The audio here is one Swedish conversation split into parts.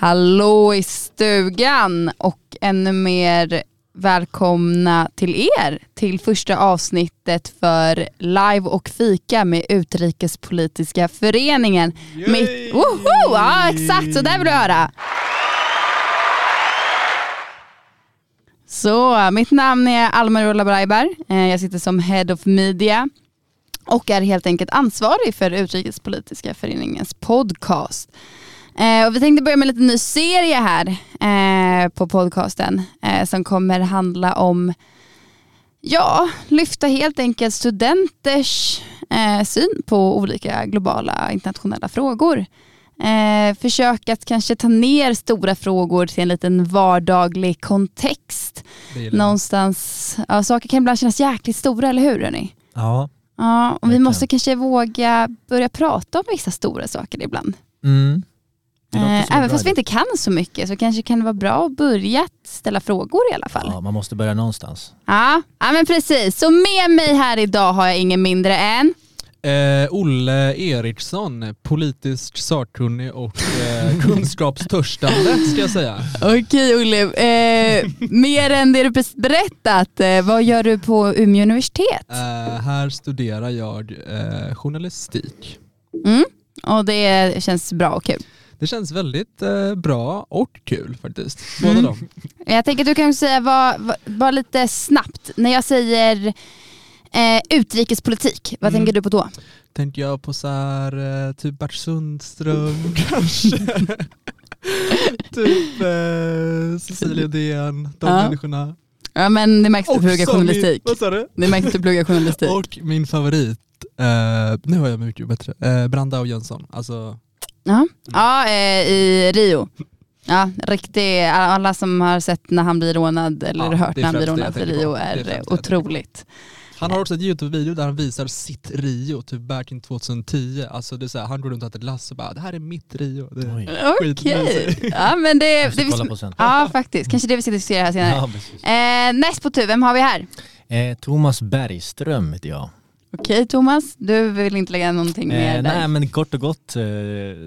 Hallå i stugan och ännu mer välkomna till er till första avsnittet för live och fika med Utrikespolitiska föreningen. Mitt, woho! Ja exakt, så där vill du höra. Så mitt namn är Alma Rulla Braibar. Eh, Jag sitter som Head of Media och är helt enkelt ansvarig för Utrikespolitiska föreningens podcast. Eh, och vi tänkte börja med en liten ny serie här eh, på podcasten eh, som kommer handla om, ja, lyfta helt enkelt studenters eh, syn på olika globala internationella frågor. Eh, försöka att kanske ta ner stora frågor till en liten vardaglig kontext. Någonstans, ja, saker kan ibland kännas jäkligt stora, eller hur hörni? Ja. Ja, och vi måste kanske våga börja prata om vissa stora saker ibland. Mm. Eh, även fast vi inte kan så mycket så kanske kan det vara bra att börja ställa frågor i alla fall. Ja, man måste börja någonstans. Ja, ja men precis. Så med mig här idag har jag ingen mindre än Eh, Olle Eriksson, politiskt sakkunnig och eh, kunskapstörstande ska jag säga. Okej Olle, eh, mer än det du berättat, eh, vad gör du på Umeå universitet? Eh, här studerar jag eh, journalistik. Mm. Och det känns bra och kul. Det känns väldigt eh, bra och kul faktiskt. Båda Mm. dem. Jag tänker att du kan säga vad, vad lite snabbt, när jag säger eh, utrikespolitik, vad Mm. tänker du på då? Tänker jag på så här, eh, typ Bert Sundström kanske. typ eh, Cecilia Uddén, de Ja. människorna. Ja men det märks att du Och pluggar journalistik. Vad sa du? Det märks att du pluggar journalistik. Och min favorit, eh, nu har jag mycket bättre, eh, Brandao Jönsson. Alltså, Ja, ja eh, i Rio. Ja, riktig, alla som har sett när han blir rånad eller Ja, hört när han blir rånad i Rio är otroligt. han har också en YouTube-video där han visar sitt Rio, typ Bertin 2010. Alltså det är så här, han går runt och äter lass och bara det här är mitt Rio. Okej, ja men det... Det ska vi, ja faktiskt, kanske det vi ska diskutera här senare. Ja. Eh, näst på tur, vem har vi här? Eh, Thomas Bergström heter jag. Okej Thomas, du vill inte lägga någonting mer Eh, där. nej men kort och gott eh,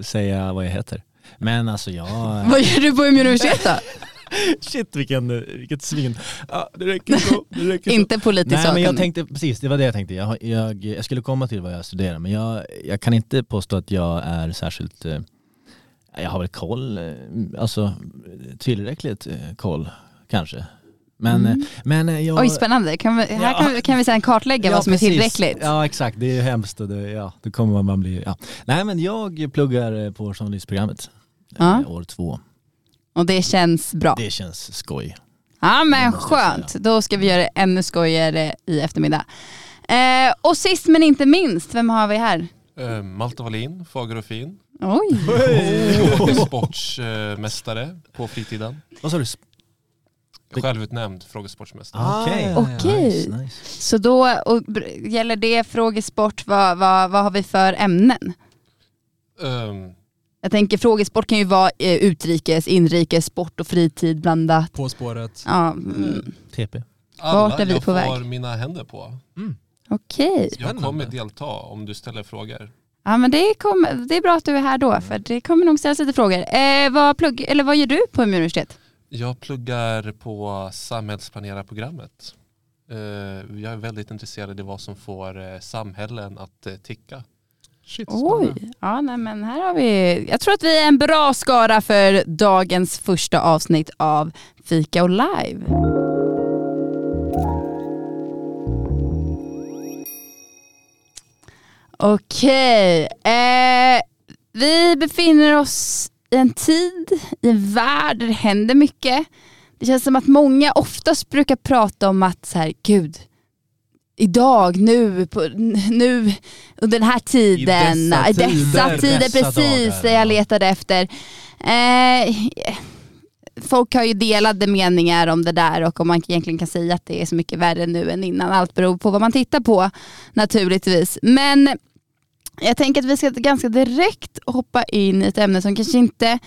säga vad jag heter. Men alltså jag... Vad gör du på Umeå universitet då? Shit vilken, vilket svin. Ja, det räcker så. Det räcker så. inte politiskt Nej men jag tänkte, precis det var det jag tänkte. Jag, jag, jag skulle komma till vad jag studerar men jag, jag kan inte påstå att jag är särskilt, eh, jag har väl koll, eh, alltså tillräckligt eh, koll kanske. Men, Mm. men jag... Oj spännande, kan vi, här Ja. kan vi, kan vi sedan kartlägga Ja, vad som är precis. tillräckligt. Ja exakt, det är hemskt och det, ja, då kommer man bli, ja. Nej men jag pluggar eh, på journalistprogrammet, eh, Ja. år två. Och det känns bra. Det känns skoj. Ja men skönt, då ska vi göra det ännu skojigare i eftermiddag. Eh, och sist men inte minst, vem har vi här? Eh, Malte Wallin, fager och fin. Oj. Frågesportsmästare på fritiden. Vad sa du? Självutnämnd frågesportsmästare. Ah, Okej. Okej. Nice, nice. Så då och, gäller det frågesport, vad, vad, vad har vi för ämnen? Ehm, Jag tänker frågesport kan ju vara eh, utrikes, inrikes, sport och fritid blandat. På spåret. Ja, mm. TP. alla Vart är vi jag på får väg? mina händer på. okej. Jag Spännande. kommer delta om du ställer frågor. Ja men det, kommer- det är bra att du är här då, för det kommer nog ställas lite frågor. Eh, vad, plugg, eller vad gör du på Umeå universitet? Jag pluggar på samhällsplanerarprogrammet. Eh, jag är väldigt intresserad i vad som får eh, samhällen att eh, ticka. Shit. Oj, ja, nej, men här har vi, jag tror att vi är en bra skara för dagens första avsnitt av Fika och live. Okej, eh, vi befinner oss i en tid, i en värld där det händer mycket. Det känns som att många oftast brukar prata om att så här, gud, idag, nu, på, nu under den här tiden, dessa i dessa tider, tider, dessa precis dagar, det jag ja. letade efter. Eh, folk har ju delade meningar om det där och om man egentligen kan säga att det är så mycket värre nu än innan. Allt beror på vad man tittar på naturligtvis. Men jag tänker att vi ska ganska direkt hoppa in i ett ämne som kanske inte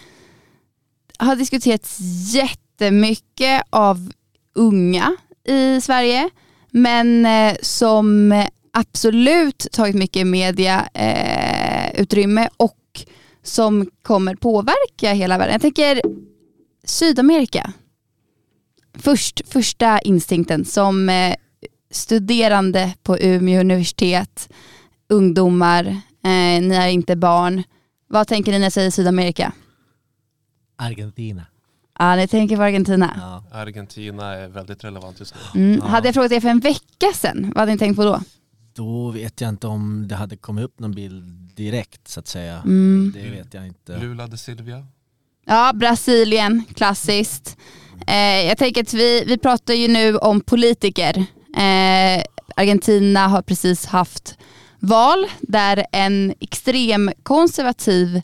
har diskuterats jättemycket av unga i Sverige men eh, som absolut tagit mycket mediautrymme eh, utrymme och som kommer påverka hela världen. Jag tänker Sydamerika. Först, första instinkten som eh, studerande på Umeå universitet, ungdomar, eh, ni är inte barn. Vad tänker ni när jag säger Sydamerika? Argentina. Ja, ni tänker på Argentina. Ja. Argentina är väldigt relevant just nu. Mm. Ja. Hade jag frågat er för en vecka sedan, vad hade ni tänkt på då? Då vet jag inte om det hade kommit upp någon bild direkt så att säga. Mm. Det vet jag inte. Lula de Silvia. Ja, Brasilien, klassiskt. Eh, jag tänker att vi, vi pratar ju nu om politiker. Eh, Argentina har precis haft val där en extrem konservativ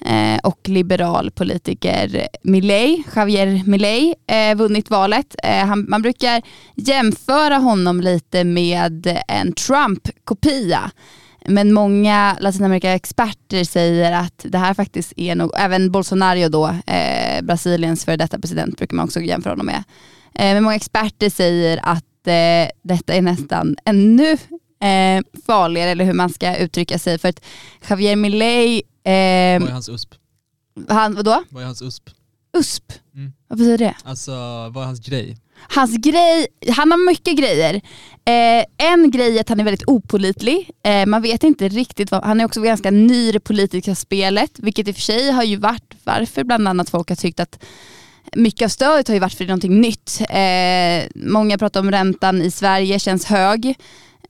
eh, och liberal politiker, Milley, Javier Milei, eh, vunnit valet. Eh, han, man brukar jämföra honom lite med en Trump-kopia. Men många Latinamerika-experter säger att det här faktiskt är nog, även Bolsonaro då, eh, Brasiliens före detta president brukar man också jämföra honom med. Eh, men många experter säger att eh, detta är nästan ännu eh, farligare, eller hur man ska uttrycka sig. För att Javier Milei, Vad är eh, hans USP? han, vadå? Vad är hans USP? USP? Mm. Vad betyder det? Alltså vad är hans grej? Hans grej, han har mycket grejer. Eh, en grej är att han är väldigt opolitlig. Eh, man vet inte riktigt, vad, han är också ganska ny i det politiska spelet, vilket i och för sig har ju varit varför bland annat folk har tyckt att mycket av stödet har ju varit för någonting nytt. Eh, många pratar om räntan i Sverige känns hög.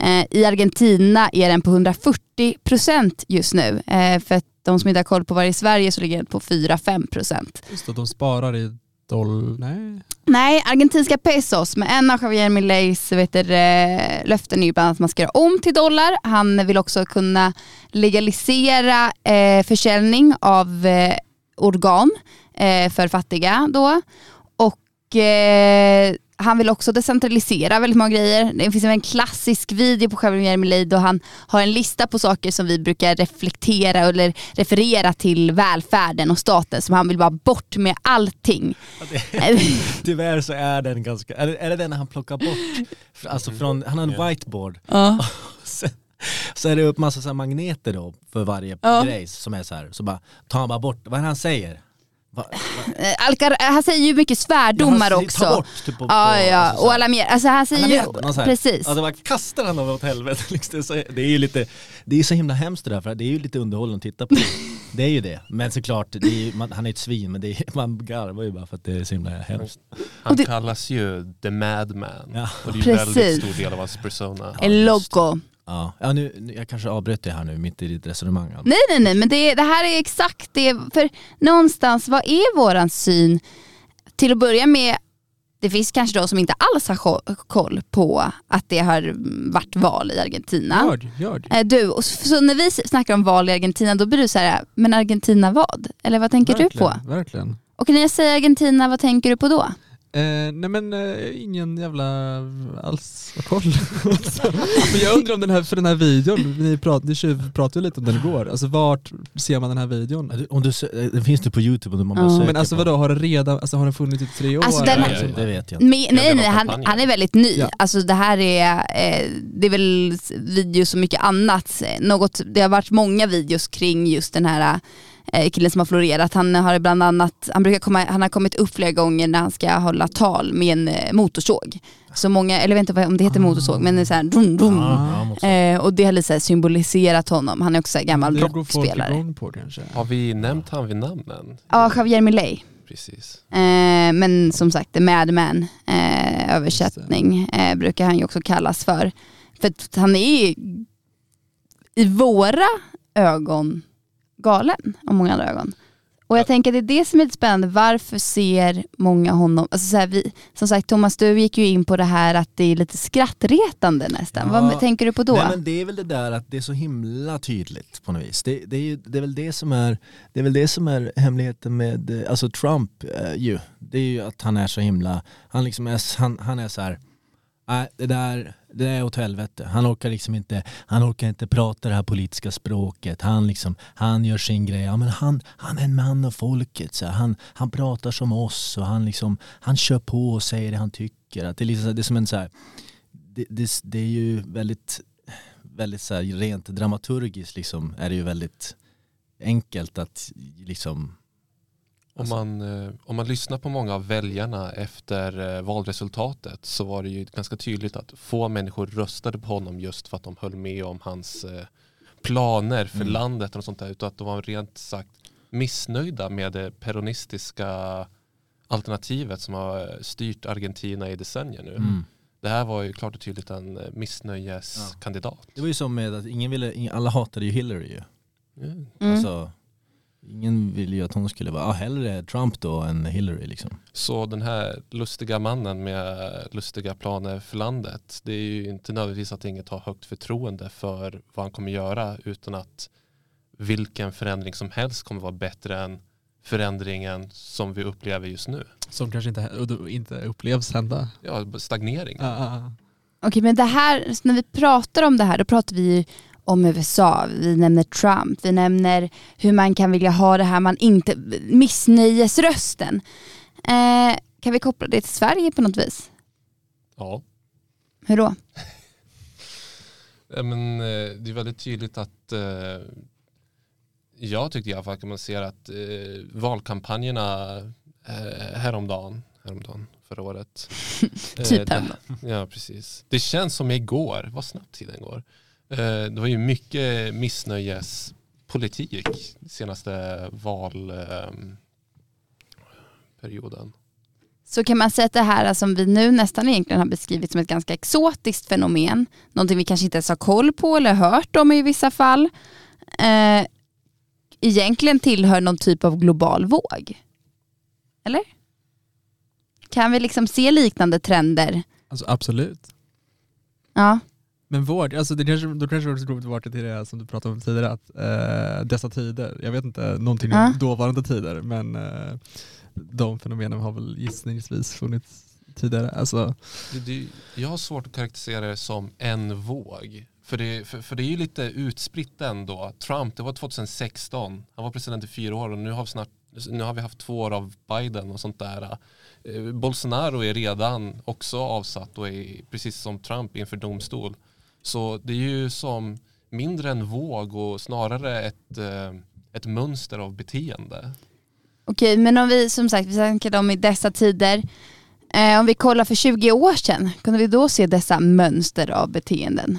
Eh, I Argentina är den på 140% just nu. Eh, för att de som inte har koll på är i Sverige så ligger den på 4-5%. Just det, de sparar i dollar... Nej. Nej, argentinska pesos. Men en av Javier Mileis vet du, eh, löften är ju bland annat att man ska göra om till dollar. Han vill också kunna legalisera eh, försäljning av eh, organ eh, för fattiga då. Och eh, han vill också decentralisera väldigt många grejer. Det finns en klassisk video på Javier Milei då han har en lista på saker som vi brukar reflektera eller referera till välfärden och staten som han vill bara bort med allting. Tyvärr så är den ganska, är det, är det den han plockar bort? Alltså från, han har en whiteboard. Ja. Sen, så är det upp massa så magneter då för varje Ja. grej som är så här. Så bara tar han bara bort, vad är det han säger? Va, va, Eh, Alcar han säger ju mycket svärdomar Ja, han också. tar bort, typ, på, Ja, på- ja. alltså och mer. Alltså han säger ju, precis. Alltså bara kastar han åt helvete. Liksom. Det, är ju lite, det är så himla hemskt det där för det är ju lite underhållande att titta på. Det är ju det. Men såklart, det är ju, man, han är ett svin men det är, man garvar ju bara för att det är så himla hemskt. Han det- kallas ju the madman. Ja. Och det är ju en Precis. väldigt stor del av hans persona. El loco. Ja, ja nu, nu, jag kanske avbröt det här nu mitt i ditt resonemang. Nej nej nej men det, det här är exakt det. För någonstans, vad är våran syn? Till att börja med, det finns kanske de som inte alls har ko- koll på att det har varit val i Argentina. Gör det, gör det. Eh, Du, och så så när vi snackar om val i Argentina då blir du så här, men Argentina vad? Eller vad tänker du på? Verkligen, Verkligen. Och när jag säger Argentina, vad tänker du på då? Eh, nej men eh, ingen jävla alls koll. men jag undrar om den här, för den här videon, ni, prat, ni tjuvpratade ju lite om den igår, alltså vart ser man den här videon? Om du, sö- den finns det på youtube om man bara Ja. söker Men alltså på- vadå, har den redan, alltså har den funnits i tre år? Alltså, den- Nej, det vet jag inte. Me, nej, nej han, kampanjen. han är väldigt ny. Ja. Alltså det här är, eh, det är väl videos och mycket annat. Något, det har varit många videos kring just den här eh, killen som har florerat. Han har bland annat, han, brukar komma, han har kommit upp flera gånger när han ska hålla tal med en eh, motorsåg. Så många, eller jag vet inte vad- om det heter motorsåg, men det är så här, dum, dum. Måste- Eh, och det har lite symboliserat honom. Han är också en gammal Det går folk rockspelare. på. Har vi nämnt han vid namnen? Ja, Javier Milei. Precis. Eh, men som sagt, The Madman eh, översättning eh, brukar han ju också kallas för. För att han är i våra ögon galen, och många andra ögon. Och jag Ja. tänker att det är det som är lite spännande, varför ser många honom, alltså så här, vi, som sagt Thomas du gick ju in på det här att det är lite skrattretande nästan. Ja. Vad tänker du på då? Nej men det är väl det där att det är så himla tydligt på något vis. Det, det, är, ju, det, är, väl det, som är, det är väl det som är hemligheten med eh, alltså Trump eh, ju. Det är ju att han är så himla, han, liksom är, han, han är så här. Nej, det där, det där är åt helvete. Han orkar liksom inte, han orkar inte prata det här politiska språket. Han, liksom, han gör sin grej. Ja, men han, han är en man av folket. Så han, han pratar som oss och han, liksom, han kör på och säger det han tycker. Att det, är liksom, det är som en så här, det, det, det är ju väldigt, väldigt så här, rent dramaturgiskt liksom, är det ju väldigt enkelt att liksom om Alltså- man, eh, om man lyssnar på många av väljarna efter eh, valresultatet så var det ju ganska tydligt att få människor röstade på honom just för att de höll med om hans eh, planer för Mm. landet och sånt där utan att de var rent sagt missnöjda med det peronistiska alternativet som har styrt Argentina i decennier nu. mm. Det här var ju klart och tydligt en missnöjeskandidat. Det var ju som med att ingen ville, alla hatade ju Hillary ju. Mm. Alltså, ingen ville ju att hon skulle vara, ah, hellre Trump då än Hillary liksom. Så den här lustiga mannen med lustiga planer för landet, det är ju inte nödvändigtvis att inget har högt förtroende för vad han kommer göra utan att vilken förändring som helst kommer vara bättre än förändringen som vi upplever just nu. Som kanske inte, inte upplevs hända. Ja, stagnering. Ja, ja, ja. Okej men det här, när vi pratar om det här då pratar vi om USA, vi nämner Trump, vi nämner hur man kan vilja ha det här, man inte, missnöjesrösten. Eh, kan vi koppla det till Sverige på något vis? Ja. Hur då? Ja, Men, eh, det är väldigt tydligt att eh, jag tyckte i alla fall att man ser att eh, valkampanjerna eh, häromdagen, häromdagen förra året. eh, Typ det- häromdagen. Ja precis. Det känns som igår, vad snabbt tiden går. Eh, det var ju mycket missnöjespolitik senaste valperioden. perioden. Så kan man säga att det här som vi nu nästan egentligen har beskrivit som ett ganska exotiskt fenomen, någonting vi kanske inte ens har koll på eller hört om i vissa fall, eh, egentligen tillhör någon typ av global våg. Eller? Kan vi liksom se liknande trender? Alltså absolut. Ja. Men vård, alltså det kanske, då kanske vi går tillbaka till det som du pratade om tidigare, att eh, dessa tider, jag vet inte någonting Ja. om dåvarande tider, men eh, de fenomenen har väl gissningsvis funnits tidigare. Alltså, Det, det, jag har svårt att karaktärisera det som en våg. För det, för, för det är ju lite utspritt ändå. Trump, det var 2016. Han var president i fyra år och nu har vi, snart, nu har vi haft två år av Biden och sånt där. Eh, Bolsonaro är redan också avsatt och är precis som Trump inför domstol. Så det är ju som mindre en våg och snarare ett, eh, ett mönster av beteende. Okej, men om vi som sagt, vi snackade om i dessa tider, eh, om vi kollar för 20 år sedan, kunde vi då se dessa mönster av beteenden?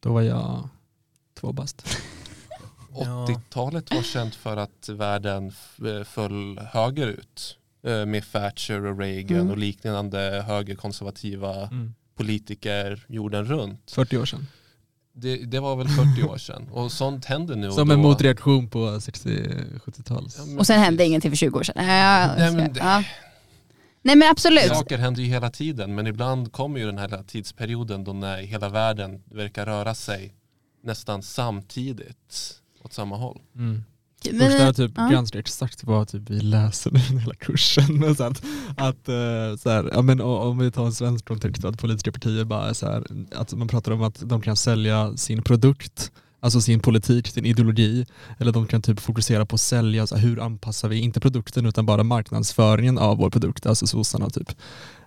då var jag två bast. Ja. 80-talet var känt för att världen eh, föll högerut eh, med Thatcher och Reagan Mm. och liknande högerkonservativa Mm. Politiker jorden runt. 40 år sedan. Det, det var väl 40 år sedan och sånt händer nu. Som en motreaktion på 60-70-tals. Ja, Och sen hände ingenting för 20 år sedan. Ja, Nej, men det- ja. Nej men absolut. Saker händer ju hela tiden men ibland kommer ju den här tidsperioden då när hela världen verkar röra sig nästan samtidigt åt samma håll. Mm. Men- Första typ ja. ganska exakt vad typ vi läser den hela kursen. Men så att, att eh, så här, ja, men, om vi tar en svensk kontext, att politiska partier bara är så här, att man pratar om att de kan sälja sin produkt, alltså sin politik, sin ideologi, eller de kan typ fokusera på att sälja, så här, hur anpassar vi, inte produkten utan bara marknadsföringen av vår produkt, alltså sossarna typ.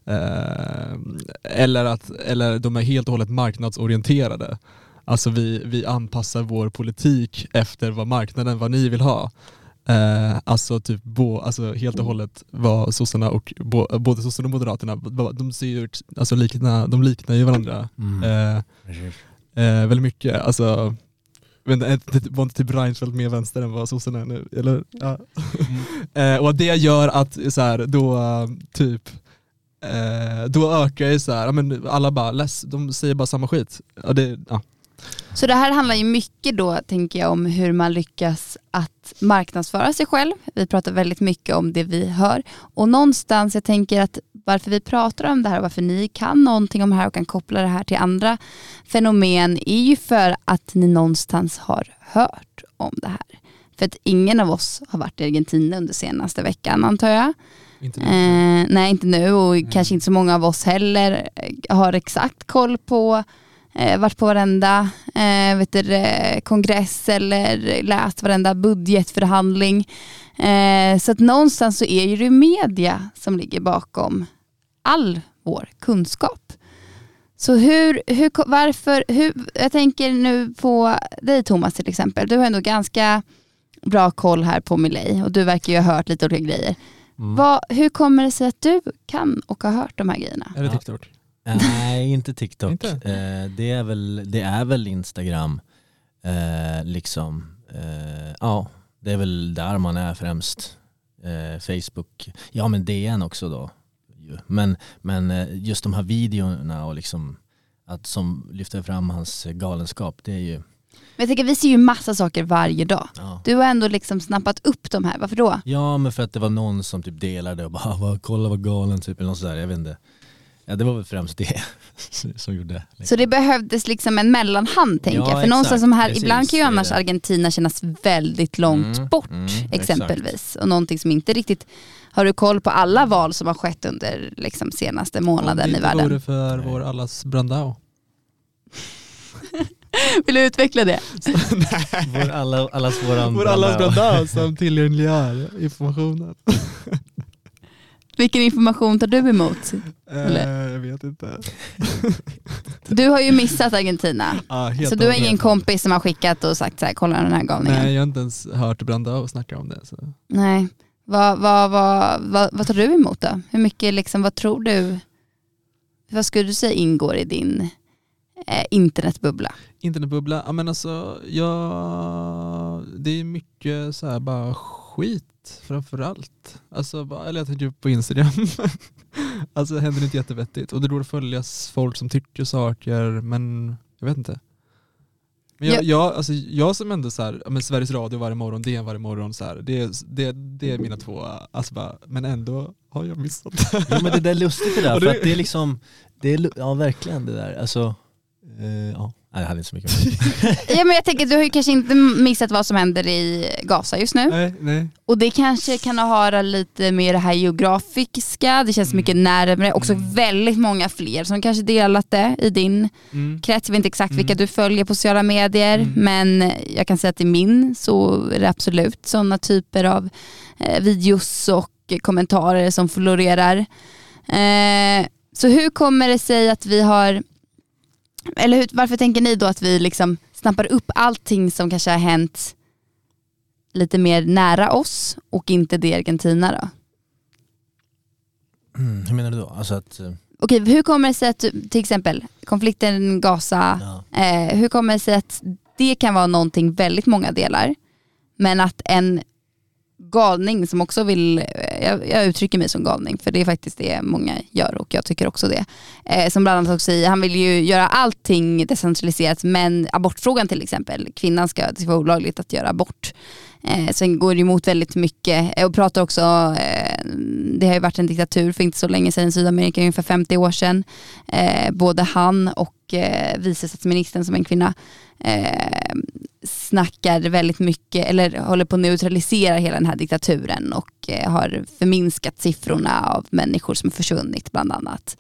Eh, eller, att, eller de är helt och hållet marknadsorienterade. Alltså vi, vi anpassar vår politik efter vad marknaden, vad ni vill ha. Eh, alltså typ bo, alltså helt och hållet vad sossarna och bo, både sossarna och moderaterna, de ser ju, alltså likna, de liknar ju varandra Mm. eh, eh, väldigt mycket. Alltså, men var inte typ Reinfeldt mer vänster än vad sossarna är nu? Eller? Ja. eh, och det gör att så här, då typ eh, då ökar ju så här, men alla bara, läs, de säger bara samma skit. Ja, det, ja. Så det här handlar ju mycket då, tänker jag, om hur man lyckas att marknadsföra sig själv. Vi pratar väldigt mycket om det vi hör. Och någonstans, jag tänker att varför vi pratar om det här och varför ni kan någonting om det här och kan koppla det här till andra fenomen är ju för att ni någonstans har hört om det här. För att ingen av oss har varit i Argentina under senaste veckan antar jag. Inte. Eh, nej, inte nu och kanske inte så många av oss heller har exakt koll på varit på varenda eh, vet du, det, kongress eller läst varenda budgetförhandling. Eh, så att någonstans så är ju det media som ligger bakom all vår kunskap. Så hur, hur, varför, hur, jag tänker nu på dig Thomas till exempel, du har ändå ganska bra koll här på Milei och du verkar ju ha hört lite olika grejer. Mm. Vad, hur kommer det sig att du kan och har hört de här grejerna? Ja. TikTok? Nej, inte TikTok. Inte? Eh, det, är väl, det är väl Instagram. Eh, liksom. Eh, ja, det är väl där man är främst. Eh, Facebook. Ja, men DN också då. Men, men eh, just de här videorna och liksom att som lyfter fram hans galenskap, det är ju... Men jag tänker, vi ser ju massa saker varje dag. Ja. Du har ändå liksom snappat upp de här, varför då? Ja men för att det var någon som typ delade och bara "Vad- kolla vad galen typ eller något sådär, jag vet inte. Ja det var väl främst det som gjorde. Liksom. Så det behövdes liksom en mellanhand tänker Ja, jag. För exakt. någonstans som här, Precis, ibland kan ju det annars det. Argentina kännas väldigt långt Mm, bort mm, exempelvis. Och någonting som inte riktigt, har du koll på alla val som har skett under liksom, senaste månaden i Om världen? det inte vore för vår allas Brandao. Vill du utveckla det? Vår alla, allas våran Vår allas. Brandao som tillgängliggör informationen. Vilken information tar du emot? Eh, Eller? jag vet inte. Du har ju missat Argentina. Ah, Så du har ingen kompis som har skickat och sagt så här, kolla den här galningen? Nej jag har inte ens hört Brandao snacka om det. Så. Nej. Vad, vad, vad, vad, vad tar du emot då? Hur mycket, liksom, vad tror du, vad skulle du säga ingår i din eh, internetbubbla? Internetbubbla, ja men alltså jag, det är mycket så här bara skit framförallt. Alltså, bara- eller jag tänker på Instagram. alltså det händer inte jättevettigt och det går att följa folk som tycker saker men jag vet inte. Men jag, Ja. jag, alltså, jag som ändå så här, men Sveriges Radio varje morgon, DN varje morgon, så här, det, är- det, det är mina två, alltså bara, men ändå har jag missat det. Ja men det där är lustigt det där, för det- att det är liksom, det är, ja verkligen det där. Alltså, eh, ja. Nej jag hade inte så mycket Ja, men jag tänker, du har ju kanske inte missat vad som händer i Gaza just nu. Nej, nej. Och det kanske kan ha lite med det här geografiska, det känns Mm. mycket närmare. Också Mm. väldigt många fler som kanske delat det i din Mm. krets. Jag vet inte exakt vilka Mm. du följer på sociala medier Mm. men jag kan säga att i min så är det absolut sådana typer av eh, videos och kommentarer som florerar. Eh, så hur kommer det sig att vi har, eller hur, varför tänker ni då att vi liksom snappar upp allting som kanske har hänt lite mer nära oss och inte det i Argentina då? Mm, hur menar du då? Alltså att, eh, Okej, hur kommer det sig att till exempel konflikten Gaza, ja. Eh, hur kommer det sig att det kan vara någonting väldigt många delar, men att en galning som också vill, jag, jag uttrycker mig som galning för det är faktiskt det många gör och jag tycker också det. Eh, som bland annat också säger, han vill ju göra allting decentraliserat men abortfrågan till exempel, kvinnan ska, det ska vara olagligt att göra abort. Eh, sen går det emot väldigt mycket eh, och pratar också, eh, det har ju varit en diktatur för inte så länge sedan i Sydamerika, ungefär 50 år sedan. Eh, både han och eh, vice statsministern som är en kvinna eh, snackar väldigt mycket, eller håller på att neutralisera hela den här diktaturen och eh, har förminskat siffrorna av människor som försvunnit bland annat.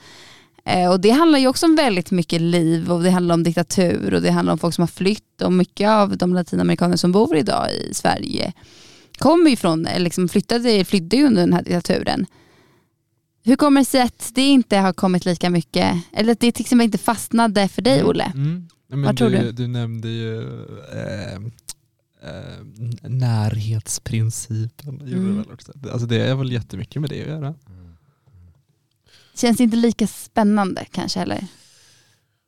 Eh, och det handlar ju också om väldigt mycket liv och det handlar om diktatur och det handlar om folk som har flytt och mycket av de latinamerikaner som bor idag i Sverige kommer ju från, eller liksom flyttade, flydde ju under den här diktaturen. Hur kommer det sig att det inte har kommit lika mycket, eller att det exempel inte fastnade för dig Olle? Mm. Men Vad tror du, du? du nämnde ju eh, eh, närhetsprincipen. Mm. du väl också. Alltså det är väl jättemycket med det att göra. Känns det inte lika spännande kanske heller?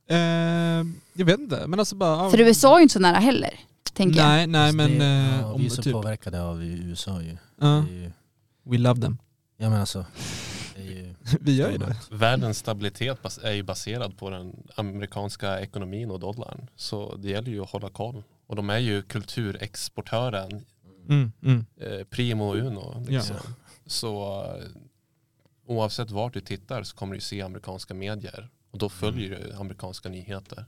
Eh, jag vet inte, men alltså bara... För USA är ju inte så nära heller, tänker jag. Nej, nej Fast men det, eh, ja, om vi är så typ, påverkade av USA ju. är ju we love them. ja men alltså, ju Vi gör ju det. Världens stabilitet är ju baserad på den amerikanska ekonomin och dollarn. Så det gäller ju att hålla koll. Och de är ju kulturexportören Mm, mm. eh, primo uno. Liksom. Ja. Så eh, oavsett vart du tittar så kommer du se amerikanska medier. Och då följer du amerikanska nyheter.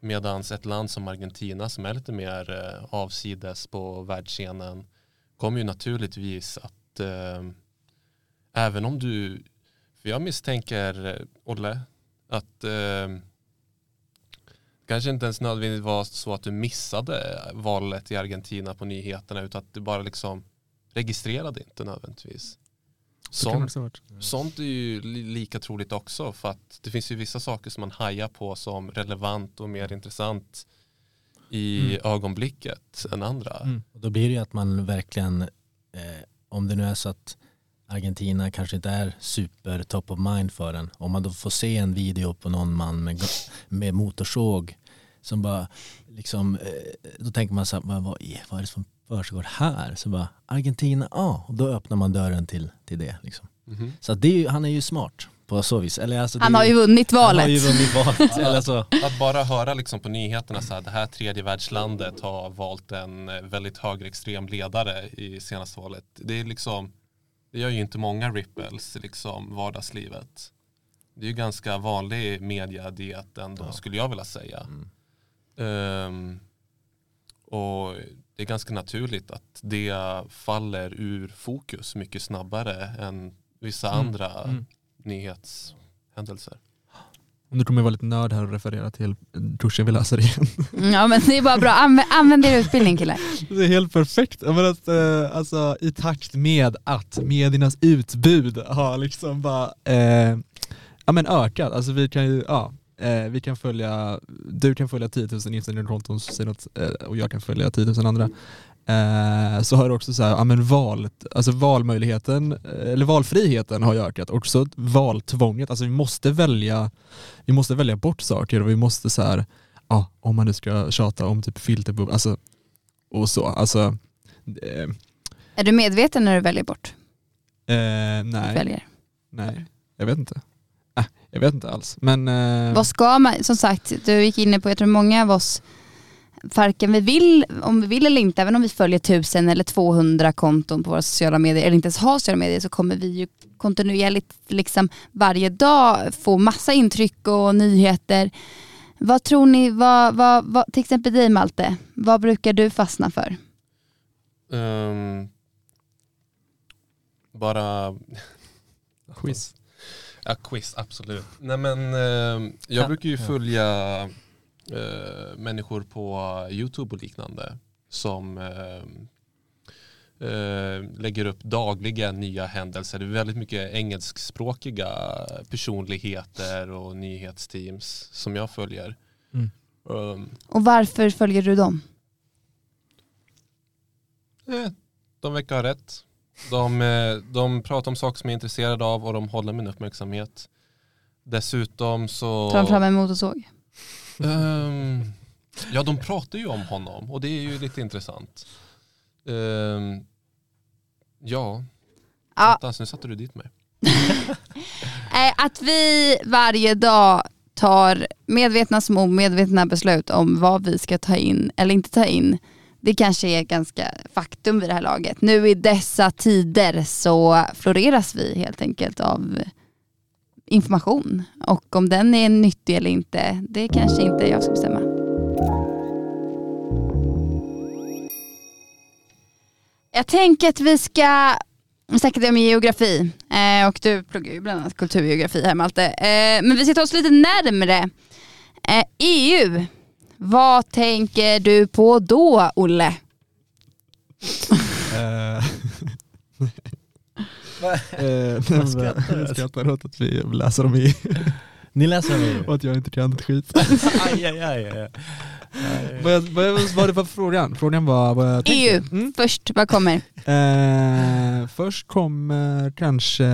Medan ett land som Argentina som är lite mer eh, avsides på världsscenen kommer ju naturligtvis att eh, även om du, för jag misstänker eh, Olle, att eh, kanske inte ens nödvändigt var så att du missade valet i Argentina på nyheterna utan att du bara liksom registrerade inte nödvändigtvis. Sånt, varit. sånt är ju li- lika troligt också för att det finns ju vissa saker som man hajar på som relevant och mer intressant i Mm. ögonblicket än andra. Mm. Och då blir det ju att man verkligen, eh, om det nu är så att Argentina kanske inte är super top of mind för en, om man då får se en video på någon man med, med motorsåg som bara liksom, eh, då tänker man så här, vad, vad, är- det som försiggår här? Så bara, Argentina, ja, och då öppnar man dörren till, till det. Liksom. Mhm. Så att det är ju, han är ju smart på så vis. Eller alltså, Han har ju vunnit Han har valet. ju vunnit valet. Eller så. Att bara höra liksom på nyheterna så här, det här tredje världslandet har valt en eh, väldigt högerextrem ledare i senaste valet. Det är liksom, det gör ju inte många ripples i liksom vardagslivet. Det är ju ganska vanlig mediadiet ändå Ja. skulle jag vilja säga. Mm. Ehm, och det är ganska naturligt att det faller ur fokus mycket snabbare än vissa Mm, andra mm. nyhetshändelser. Nu kommer jag vara lite nörd här och referera till kursen vi läser igen. Mm, Ja men det är bara bra, använd, använd er utbildning killar. Det är helt perfekt. Jag menar att, eh, alltså, I takt med att mediernas utbud har liksom bara eh, ja, men ökat. Alltså, vi, kan ju, ja, eh, vi kan följa, du kan följa 10 000 Instagram-konton som säger något, eh, och jag kan följa 10 000 andra. Eh, så har också så här, ja, men valet, alltså valmöjligheten, eh, eller valfriheten har ökat. Också valtvånget, alltså vi måste välja, vi måste välja bort saker och vi måste så här, ja, om man nu ska tjata om typ filterbubblor, alltså och så. Alltså, eh, Är du medveten när du väljer bort? eh, nej, Väljer? nej, jag vet inte. Jag vet inte alls. Men eh, Vad ska man, som sagt, du gick inne på, jag tror många av oss varken vi vill, om vi vill eller inte, även om vi följer tusen eller 200 konton på våra sociala medier, eller inte ens har sociala medier, så kommer vi ju kontinuerligt liksom varje dag få massa intryck och nyheter. Vad tror ni, vad, vad, vad, till exempel dig Malte, vad brukar du fastna för? Ehm, bara quiz. Ja, quiz, absolut. Nej men eh, jag Ja, brukar ju ja. följa eh, människor på YouTube och liknande som eh, eh, lägger upp dagliga nya händelser. Det är väldigt mycket engelskspråkiga personligheter och nyhetsteams som jag följer. Mm. Um, Och varför följer du dem? eh, de verkar ha rätt. De, eh, de pratar om saker som jag är intresserad av och de håller min uppmärksamhet. Dessutom så... Tar de fram en motorsåg? Ehm, ja, de pratar ju om honom och det är ju lite intressant. Ehm, ja, Ja, Attans, nu satte du dit mig. Eh, Att vi varje dag tar medvetna som omedvetna beslut om vad vi ska ta in eller inte ta in. Det kanske är ganska faktum vid det här laget. Nu i dessa tider så floreras vi helt enkelt av information. Och om den är nyttig eller inte, det kanske inte jag ska bestämma. Jag tänker att vi ska vi snackade om geografi eh, och du pluggar ju bland annat kulturgeografi här Malte. Eh, men vi ska ta oss lite närmre. Eh, EU, vad tänker du på då Olle? Eh, eh, Vad skrattar du jag skrattar åt att vi läser om EU Ni läser om EU? och att jag inte kan ett skit. aj, aj, aj, aj. vad, var det för frågan? Frågan var vad jag tänker. EU, Mm. först, vad kommer? Eh, först kommer kanske,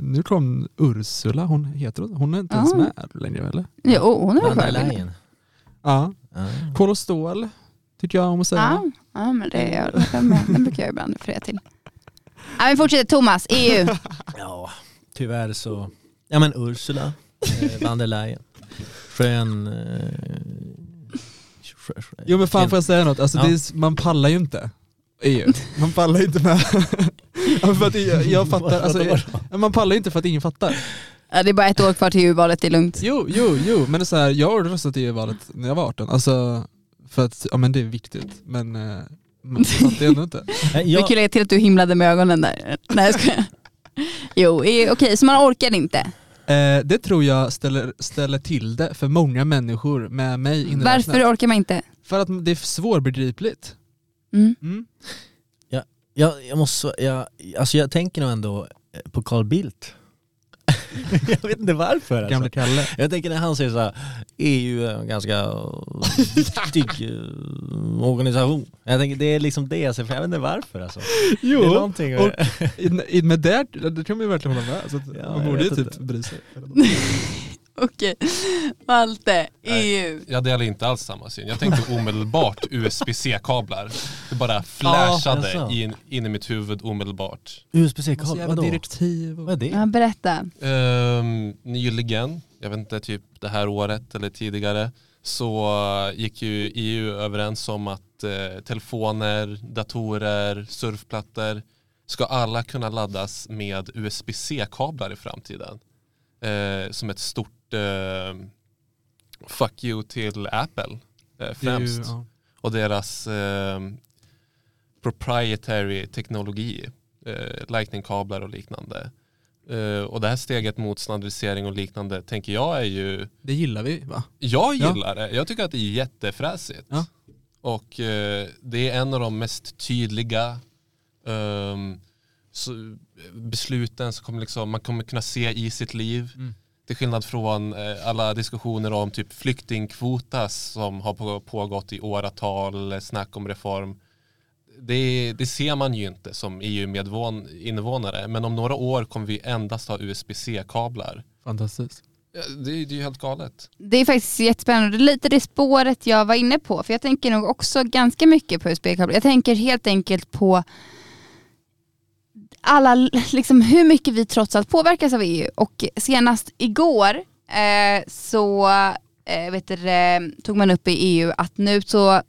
nu kom Ursula, hon heter hon, hon är inte ens Ah. med längre eller? Jo, hon är väl Van der förebild. Leyen. Ja, Ja. Kol och stål tycker jag om att säga. Ja, ja, men det är, den brukar jag ibland referera till. Ja, vi fortsätter, Thomas, EU. ja, tyvärr så, ja men Ursula, eh, van der Leyen, skön... Eh, skö, skö, Jo men fan får jag säga något, alltså, Ja. det är, man pallar ju inte EU. Man pallar ju inte med. ja, för att jag, jag fattar, alltså, man pallar ju inte för att ingen fattar. Ja, det är bara ett år kvar till EU-valet, det är lugnt. Jo, jo, jo, men det är så här, jag har röstat i EU-valet när jag var 18, alltså för att, ja men det är viktigt, men eh, man fattar ändå inte. Nej, Det jag, kul är till att du himlade med ögonen där. Nej jag skojar. Jo, okej, så man orkar inte. Eh, det tror jag ställer, ställer till det för många människor med mig inräknat. Varför orkar man inte? För att det är svårbegripligt. Mm. Mm. jag, jag måste, jag, alltså jag tänker nog ändå eh, på Carl Bildt. jag vet inte varför. Alltså. Gamle Kalle. Jag tänker när han säger så här, EU är en ganska viktig eh, organisation. Jag tänker det är liksom det jag ser för jag vet inte varför alltså. Det är Jo, någonting och i- men där, det kan man ju verkligen hålla med. Så att Ja, man borde ju typ inte. bry sig. Okej, Malte, Nej. EU. Jag delar inte alls samma syn. Jag tänkte omedelbart USB-C-kablar. Det bara flashade jaså. in, in i mitt huvud omedelbart. USB-C-kabel, vadå? direktiv. Vad är det? Ja, berätta. Um, nyligen, jag vet inte, typ det här året eller tidigare, så gick ju EU överens om att eh, telefoner, datorer, surfplattor ska alla kunna laddas med USB-C-kablar i framtiden. Eh, som ett stort eh, fuck you till Apple eh, främst ja. och deras eh, proprietary teknologi, eh, lightning-kablar och liknande. Eh, och det här steget mot standardisering och liknande tänker jag är ju, Det gillar vi va? jag Ja. gillar det. Jag tycker att det är jättefräsigt. Ja. Och eh, det är en av de mest tydliga så, besluten som kommer liksom, man kommer kunna se i sitt liv. Mm. Till skillnad från eh, alla diskussioner om typ flyktingkvotas som har på, pågått i åratal, snack om reform. Det, det ser man ju inte som EU-invånare, men om några år kommer vi endast ha USB-C-kablar. Fantastiskt. Ja, Det, är- det är ju helt galet. Det är faktiskt jättespännande. Det är lite det spåret jag var inne på. För jag tänker nog också ganska mycket på USB-kabel. Jag tänker helt enkelt på alla, liksom hur mycket vi trots allt påverkas av EU. Och senast igår eh, så eh, vet du, eh, tog man upp i EU att nu så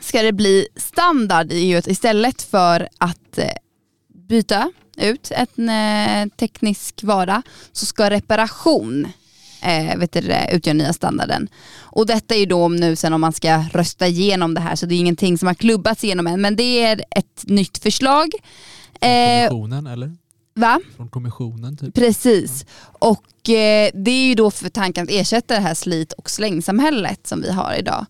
ska det bli standard i EU istället för att eh, byta ut en eh, teknisk vara så ska reparation eh, vet du, utgör utgöra nya standarden. Och detta är ju då om nu sen om man ska rösta igenom det här så det är ingenting som har klubbats igenom än men det är ett nytt förslag. Eh, Kommissionen eller? va? Från kommissionen typ. Precis. Och eh, det är ju då för tanken att ersätta det här slit och slängsamhället som vi har idag.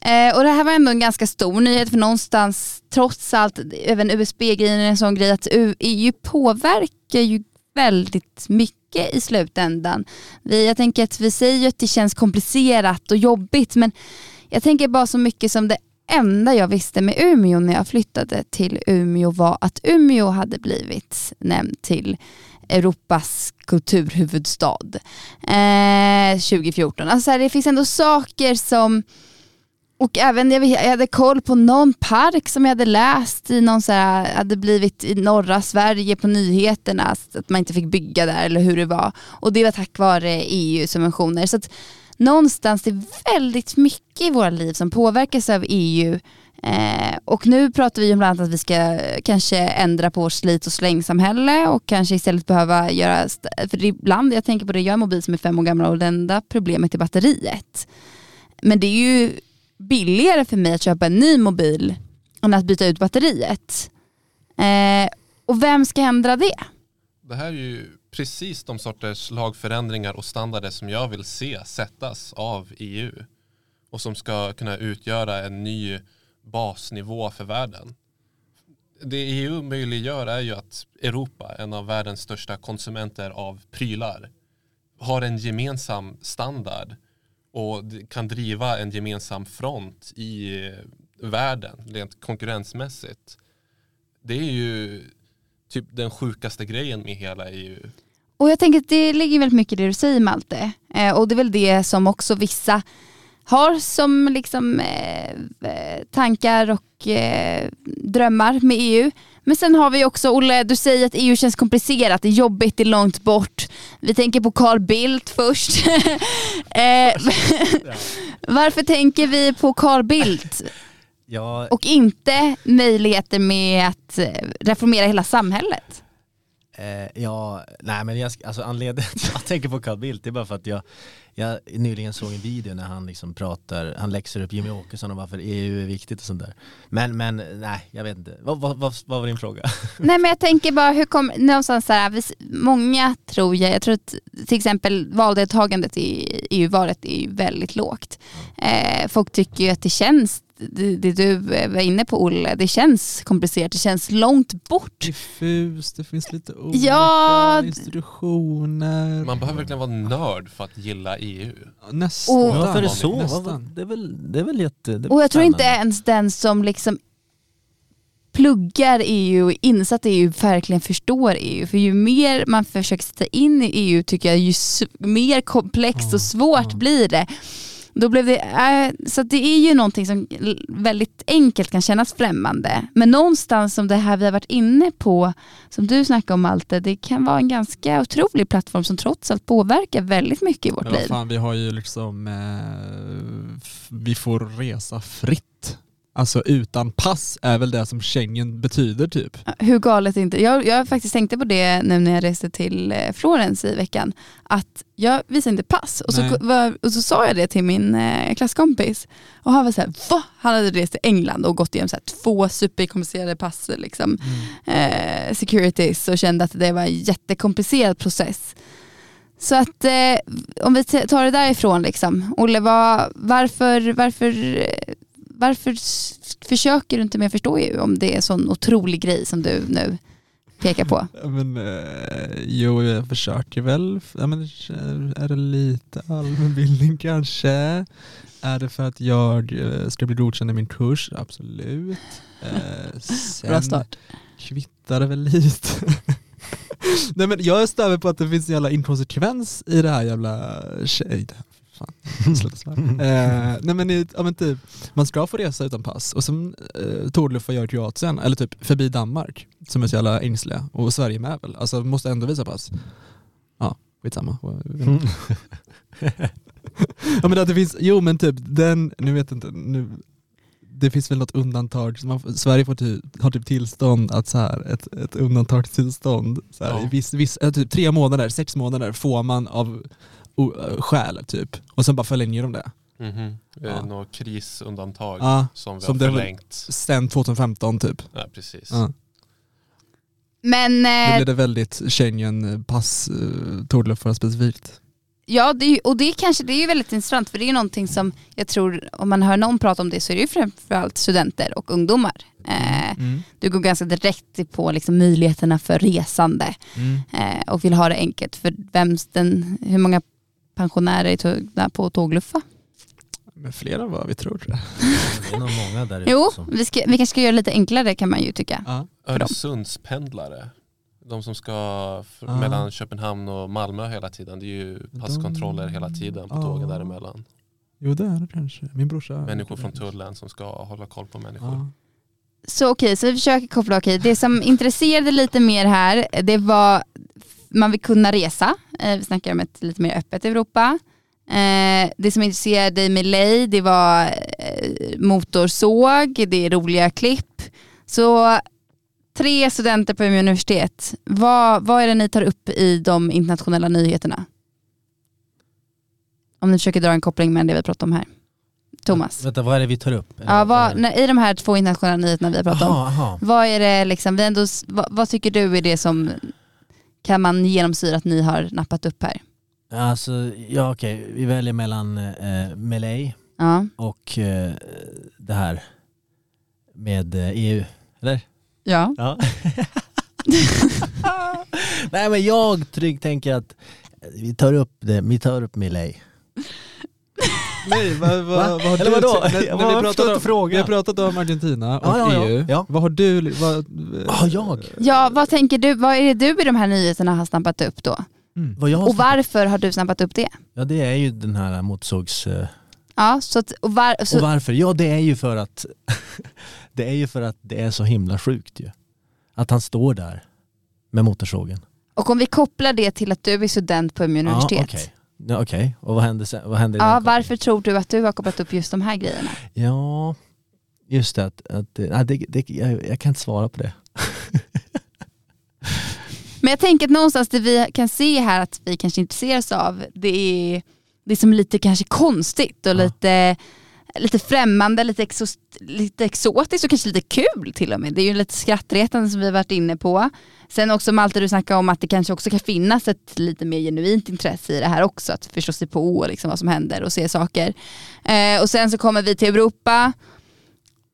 Eh, och det här var ändå en ganska stor nyhet för någonstans, trots allt, även USB-grejen är en sån grej att EU påverkar ju väldigt mycket i slutändan. Vi, jag tänker att vi säger att det känns komplicerat och jobbigt men jag tänker bara så mycket som det enda jag visste med Umeå när jag flyttade till Umeå var att Umeå hade blivit nämnd till Europas kulturhuvudstad eh, 2014. Alltså här, det finns ändå saker som och även jag, jag hade koll på någon park som jag hade läst i någon så här, hade blivit i norra Sverige på nyheterna, att man inte fick bygga där eller hur det var. Och det var tack vare EU-subventioner. Så att någonstans det är väldigt mycket i våra liv som påverkas av EU. Eh, och nu pratar vi om bland annat att vi ska kanske ändra på vårt slit och slängsamhälle och kanske istället behöva göra, för ibland, jag tänker på det, jag har en mobil som är fem år gammal och det enda problemet är batteriet. Men det är ju billigare för mig att köpa en ny mobil än att byta ut batteriet. Eh, och vem ska ändra det? Det här är ju precis de sorters lagförändringar och standarder som jag vill se sättas av EU och som ska kunna utgöra en ny basnivå för världen. Det EU möjliggör är ju att Europa, en av världens största konsumenter av prylar, har en gemensam standard och kan driva en gemensam front i eh, världen rent konkurrensmässigt. Det är ju typ den sjukaste grejen med hela EU. Och jag tänker att det ligger väldigt mycket i det du säger Malte. Eh, och det är väl det som också vissa har som liksom, eh, eh, tankar och eh, drömmar med EU. Men sen har vi också, Olle, du säger att EU känns komplicerat, det är jobbigt, det är långt bort. Vi tänker på Carl Bildt först. eh, varför tänker vi på Carl Bildt Ja, och inte möjligheter med att eh, reformera hela samhället? Eh, ja, nej men jag, alltså anledningen till att jag tänker på Carl Bildt det är bara för att jag, jag nyligen såg en video när han liksom pratar, han läxar upp Jimmy Åkesson om varför EU är viktigt och sånt där. Men, men nej, jag vet inte. Vad, vad, vad, vad var din fråga? Nej men jag tänker bara, hur kom, någonstans så här, många tror jag, jag tror att till exempel valdeltagandet i EU-valet är ju väldigt lågt. Eh, folk tycker ju att det känns det, det du var inne på Olle, det känns komplicerat, det känns långt bort. Diffus, det finns lite olika Ja. institutioner. Man behöver verkligen vara nörd för att gilla E EU. Nästan. Och- Varför är det så? Nästan. Det är väl, det är väl jätte... det är Och jag tror inte ens den som liksom pluggar EU och insatt i EU verkligen förstår EU. För ju mer man försöker sätta in i EU tycker jag ju mer komplext och svårt blir det. Då blev det äh, så det är ju någonting som väldigt enkelt kan kännas främmande. Men någonstans som det här vi har varit inne på, som du snackade om Malte, det kan vara en ganska otrolig plattform som trots allt påverkar väldigt mycket i vårt vad liv. fan, vi har ju liksom, eh, vi får resa fritt. Alltså utan pass är väl det som Schengen betyder typ. Hur galet är inte? Jag, jag faktiskt tänkte på det nu när jag reste till eh, Florens i veckan. Att jag visade inte pass och så, var, och så sa jag det till min eh, klasskompis. Och han var såhär, va? Han hade rest till England och gått igenom så här, två superkomplicerade pass, liksom, eh, securities och kände att det var en jättekomplicerad process. Så att eh, om vi tar det därifrån, liksom. Olle, vad, varför, varför, eh, varför försöker du inte mer förstå EU om det är en sån otrolig grej som du nu pekar på? Ja, Men, eh, jo, jag försöker väl. Ja, men, eh, är det lite allmänbildning kanske? Är det för att jag eh, ska bli godkänd i min kurs? Absolut. Sen Bra start. kvittar det väl lite. Nej men jag stör mig på att det finns en jävla inkonsekvens i det här jävla tjej. Fan, eh, nej men, i- ja, men typ, man ska få resa utan pass och som eh, tågluffa gör Kroatien, eller typ förbi Danmark som är så jävla ängsliga och Sverige med väl, alltså måste ändå visa pass. Ja, skitsamma. ja men att det finns, jo men typ den, nu vet jag inte, nu, det finns väl något undantag, man, Sverige får typ, har typ tillstånd att så här, ett, ett undantagstillstånd, så här, Ja. i viss, viss, äh, typ tre månader, sex månader får man av äh, skäl typ, och sen bara förlänger de det. Mhm. Det är Ja. något krisundantag Ja, som vi som har förlängt. sen 2015 typ. Ja, precis. Ja. Men eh, blev det väldigt Schengen pass uh, tågluffare specifikt. ja, det är, ju- och det är kanske det är ju väldigt intressant för det är ju någonting som jag tror, om man hör någon prata om det så är det ju framförallt studenter och ungdomar. Eh, Mm. du går ganska direkt på liksom möjligheterna för resande Mm. eh, och vill ha det enkelt. För vems den, hur många pensionärer är på tågluffa? Men fler än vad vi tror tror jag. Det är nog många där ute Jo, som- vi, ska, vi kanske ska göra det lite enklare kan man ju tycka. Ja. För dem. Öresundspendlare. De som ska f- Ah. mellan Köpenhamn och Malmö hela tiden. Det är ju passkontroller hela tiden på Ah. tågen däremellan. Jo det är det kanske. Min brorsa. Människor från tullen som ska hålla koll på människor. Ja. Så okej, så vi försöker koppla, okej, det som intresserade lite mer här, det var man vill kunna resa. Eh, vi snackar om ett lite mer öppet Europa. Eh, det som intresserade dig med Lay, det var eh, motorsåg, det är roliga klipp. Så tre studenter på Umeå universitet, vad, vad är det ni tar upp i de internationella nyheterna? Om ni försöker dra en koppling med det vi pratar om här. Thomas. Vänta, vad är det vi tar upp? Ja, vad, när, I de här två internationella nyheterna vi har pratat om, Aha, aha. vad är det liksom, vi ändå, vad, vad tycker du är det som kan man genomsyra att ni har nappat upp här? Alltså, ja okej, vi väljer mellan eh, Malay Ja. och eh, det här med eh, EU, eller? Ja. Ja. Nej men jag trygg tänker att vi tar upp det, vi tar upp Malay. Nej, vad, vad, Va? vad har Eller du vadå? när, Jag när vi, pratat om, frågan. vi har pratat om Argentina och Ja, ja, ja. EU. Ja. Vad har du, vad, Ja, jag? ja, vad tänker du, vad är det du i de här nyheterna har snappat upp då? Mm. Vad jag har Och varför har du snappat upp det? Ja det är ju den här motorsågs... eh, Ja, så, att, och var, Och så varför? Ja det är ju för att det är ju för att det är så himla sjukt ju. Att han står där med motorsågen. och om vi kopplar det till att du är student på Umeå universitet. Ja, okej. Ja, okej. Och vad händer sen? Vad händer i Ja, varför tror du att du har kopplat upp just de här grejerna? Ja, just det. Att, att, nej, det, det jag, jag kan inte svara på det. Men jag tänker att någonstans det vi kan se här att vi kanske intresserar oss av, det är, det är som lite kanske konstigt och Ja. lite, lite främmande, lite, exos, lite exotiskt och kanske lite kul till och med. Det är ju lite skrattretande som vi har varit inne på. Sen också Malte, du snackade om att det kanske också kan finnas ett lite mer genuint intresse i det här också, att förstå sig på liksom vad som händer och se saker. Eh, och sen så kommer vi till Europa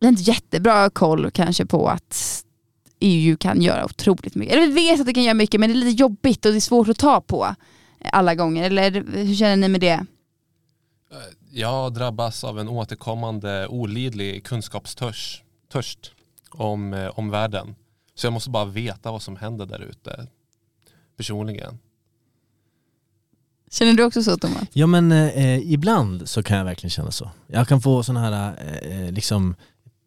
vi har inte jättebra koll kanske på att EU kan göra otroligt mycket. Eller vi vet att det kan göra mycket men det är lite jobbigt och det är svårt att ta på alla gånger. Eller hur känner ni med det? Eh, jag drabbas av en återkommande olidlig kunskapstörst törst om, eh, om världen. Så jag måste bara veta vad som händer där ute. Personligen. Känner du också så Thomas? Ja men eh, ibland så kan jag verkligen känna så. Jag kan få sådana här eh, liksom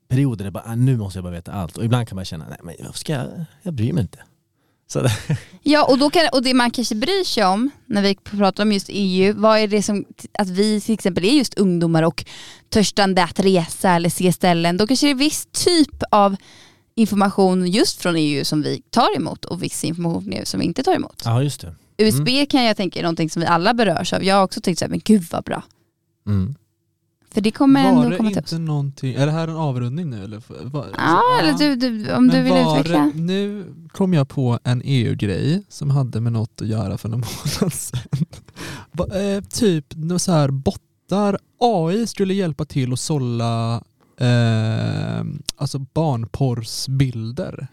perioder där bara, ah, nu måste jag bara veta allt. Och ibland kan man känna, nej men jag, ska jag, jag bryr mig inte. Så, Ja och, då kan, och det man kanske bryr sig om när vi pratar om just EU, vad är det som, att vi till exempel är just ungdomar och törstande att resa eller se ställen, då kanske det är viss typ av information just från EU som vi tar emot och viss information som vi inte tar emot. ja just det. USB kan jag tänka är någonting som vi alla berörs av. Jag har också tänkt såhär, men gud vad bra. Mm. För det kommer Var ändå komma till oss. inte någonting, är det här en avrundning nu eller? Var, Ja, eller du, du, om du vill var utveckla. det- Nu kom jag på en EU-grej som hade med något att göra för någon månad sedan. Eh, typ så här bottar, AI skulle hjälpa till att sålla eh, alltså barnporrsbilder.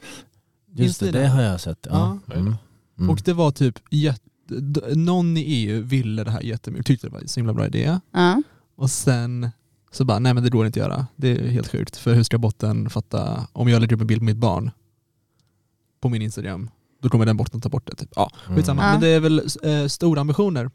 Just det, det har jag sett. Ja. Ja. Mm. Mm. Och det var typ jätte, någon i EU ville det här jättemycket, tyckte det var en så himla bra idé. Ja. Och sen så bara, nej men det går inte att göra. Det är helt sjukt. För hur ska botten fatta, om jag lägger upp en bild på mitt barn på min Instagram, då kommer den botten ta bort det. Typ. Ja, skitsamma. Mm. Men det är väl eh, stora ambitioner.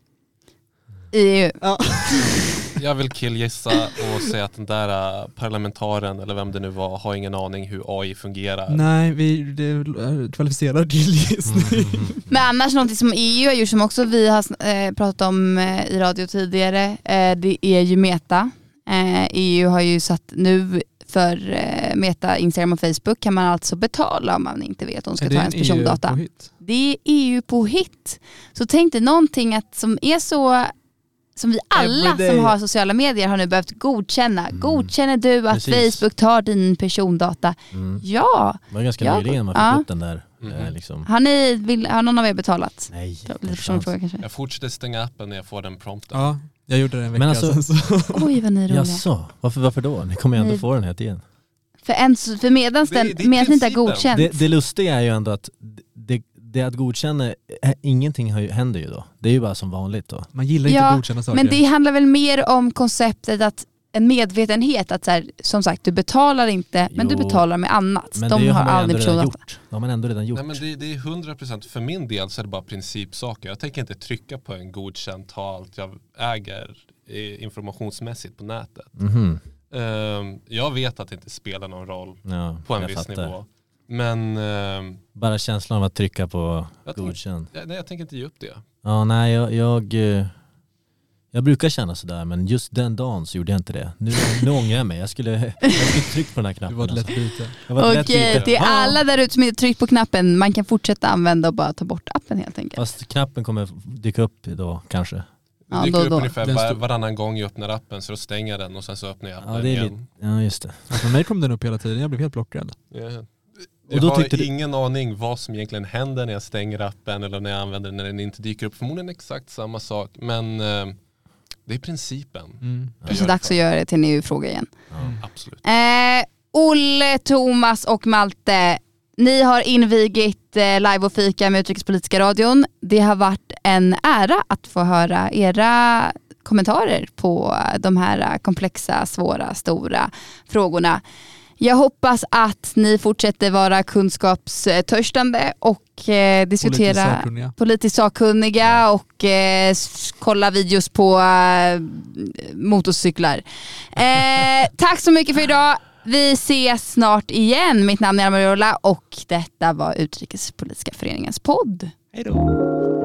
EU. Jag vill killgissa och säga att den där äh, parlamentaren eller vem det nu var har ingen aning hur AI fungerar. Nej, vi, det är kvalificerad killgissning. Men annars någonting som EU har gjort som också vi har eh, pratat om eh, i radio tidigare, eh, det är ju Meta. Eh, EU har ju satt nu för eh, Meta, Instagram och Facebook kan man alltså betala om man inte vet om de ska Är ta ens en persondata. Det är EU på hit. Så tänk dig någonting att, som är så som vi alla Everyday. som har sociala medier har nu behövt godkänna. Mm. Godkänner du att Precis. Facebook tar din persondata? Mm. Ja. Det var ganska Ja, nyligen man fick ja. upp den där. Eh, liksom. Har, ni, vill, har någon av er betalat? Nej, Lite inte personlig chans. fråga kanske. Jag fortsätter stänga appen när jag får den prompten. Ja, jag gjorde det en vecka Men alltså- sedan. Så. Oj vad ni är roliga. Jaså, varför, varför då? Ni kommer ju ändå få den här igen. För, en, för medans den, det är medans ni inte har godkänt. Det, det lustiga är ju ändå att det, det att godkänna, eh, ingenting händer ju då. Det är ju bara som vanligt då. Man gillar inte Ja, att godkänna saker. men det handlar väl mer om konceptet att en medvetenhet att så här, som sagt du betalar inte men du Jo. betalar med annat. Men De det har har aldrig persondata. gjort. Det har man ändå redan gjort. Nej, men det, det är 100% för min del så är det bara principsaker. Jag tänker inte trycka på en godkänt ta allt jag äger eh, informationsmässigt på nätet. Mhm. Ehm, jag vet att det inte spelar någon roll Ja, på en viss fattar. nivå. Men ehm, Bara känslan av att trycka på godkänd. jag, nej, jag tänker inte ge upp det. Ja, nej jag, jag, eh, jag brukar känna sådär men just den dagen så gjorde jag inte det. Nu, nu ångrar jag mig. Jag skulle, jag skulle tryckt på den här det knappen. var ett lätt alltså. byte. Det var ett lätt Och eh, byte. till alla där ute som inte tryckt på knappen, man kan fortsätta använda och bara ta bort appen helt enkelt. Fast knappen kommer dyka upp då kanske. Det Ja, dyker då- upp då. ungefär var, varannan gång jag öppnar appen så då stänger jag den och sen så öppnar jag appen Ja, det är igen. Ja just det. För mig kom den upp hela tiden, jag blev helt blockrädd. Ja. Och Jag har tyckte du- ingen aning vad som egentligen händer när jag stänger appen eller när jag använder den när den inte dyker upp. Förmodligen exakt samma sak men eh, det är principen. Mm. Kanske det dags för. att göra det till en EU-fråga igen. Ja. Absolut. Eh, Olle, Thomas och Malte, ni har invigit eh, live och fika med Utrikespolitiska radion. Det har varit en ära att få höra era kommentarer på de här komplexa, svåra, stora frågorna. Jag hoppas att ni fortsätter vara kunskapstörstande och eh, Politiskt diskutera sakkunniga. politiskt sakkunniga och eh, kolla videos på eh, motorcyklar. Tack så mycket för idag. Vi ses snart igen. Mitt namn är Amariola och detta var Utrikespolitiska föreningens podd. Hej då.